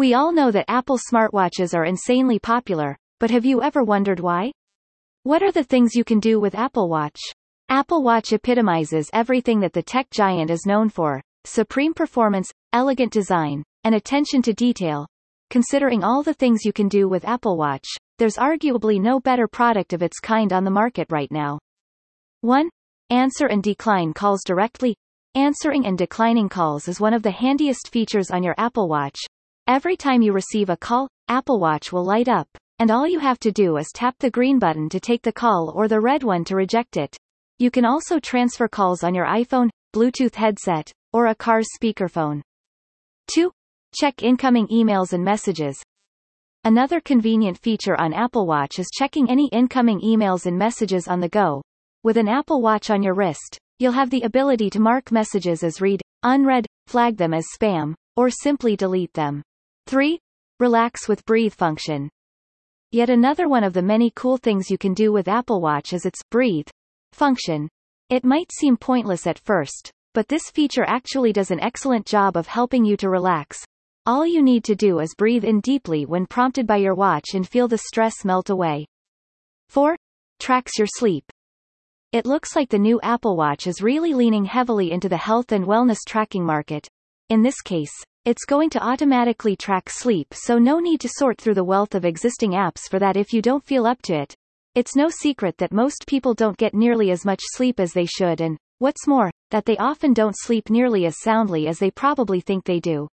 We all know that Apple smartwatches are insanely popular, but have you ever wondered why? What are the things you can do with Apple Watch? Apple Watch epitomizes everything that the tech giant is known for, supreme performance, elegant design, and attention to detail. Considering all the things you can do with Apple Watch, there's arguably no better product of its kind on the market right now. 1. Answer and decline calls directly. Answering and declining calls is one of the handiest features on your Apple Watch. Every time you receive a call, Apple Watch will light up, and all you have to do is tap the green button to take the call or the red one to reject it. You can also transfer calls on your iPhone, Bluetooth headset, or a car's speakerphone. 2. Check incoming emails and messages. Another convenient feature on Apple Watch is checking any incoming emails and messages on the go. With an Apple Watch on your wrist, you'll have the ability to mark messages as read, unread, flag them as spam, or simply delete them. 3. Relax with Breathe function. Yet another one of the many cool things you can do with Apple Watch is its Breathe function. It might seem pointless at first, but this feature actually does an excellent job of helping you to relax. All you need to do is breathe in deeply when prompted by your watch and feel the stress melt away. 4. Tracks your sleep. It looks like the new Apple Watch is really leaning heavily into the health and wellness tracking market. In this case, it's going to automatically track sleep so no need to sort through the wealth of existing apps for that if you don't feel up to it. It's no secret that most people don't get nearly as much sleep as they should and, what's more, that they often don't sleep nearly as soundly as they probably think they do.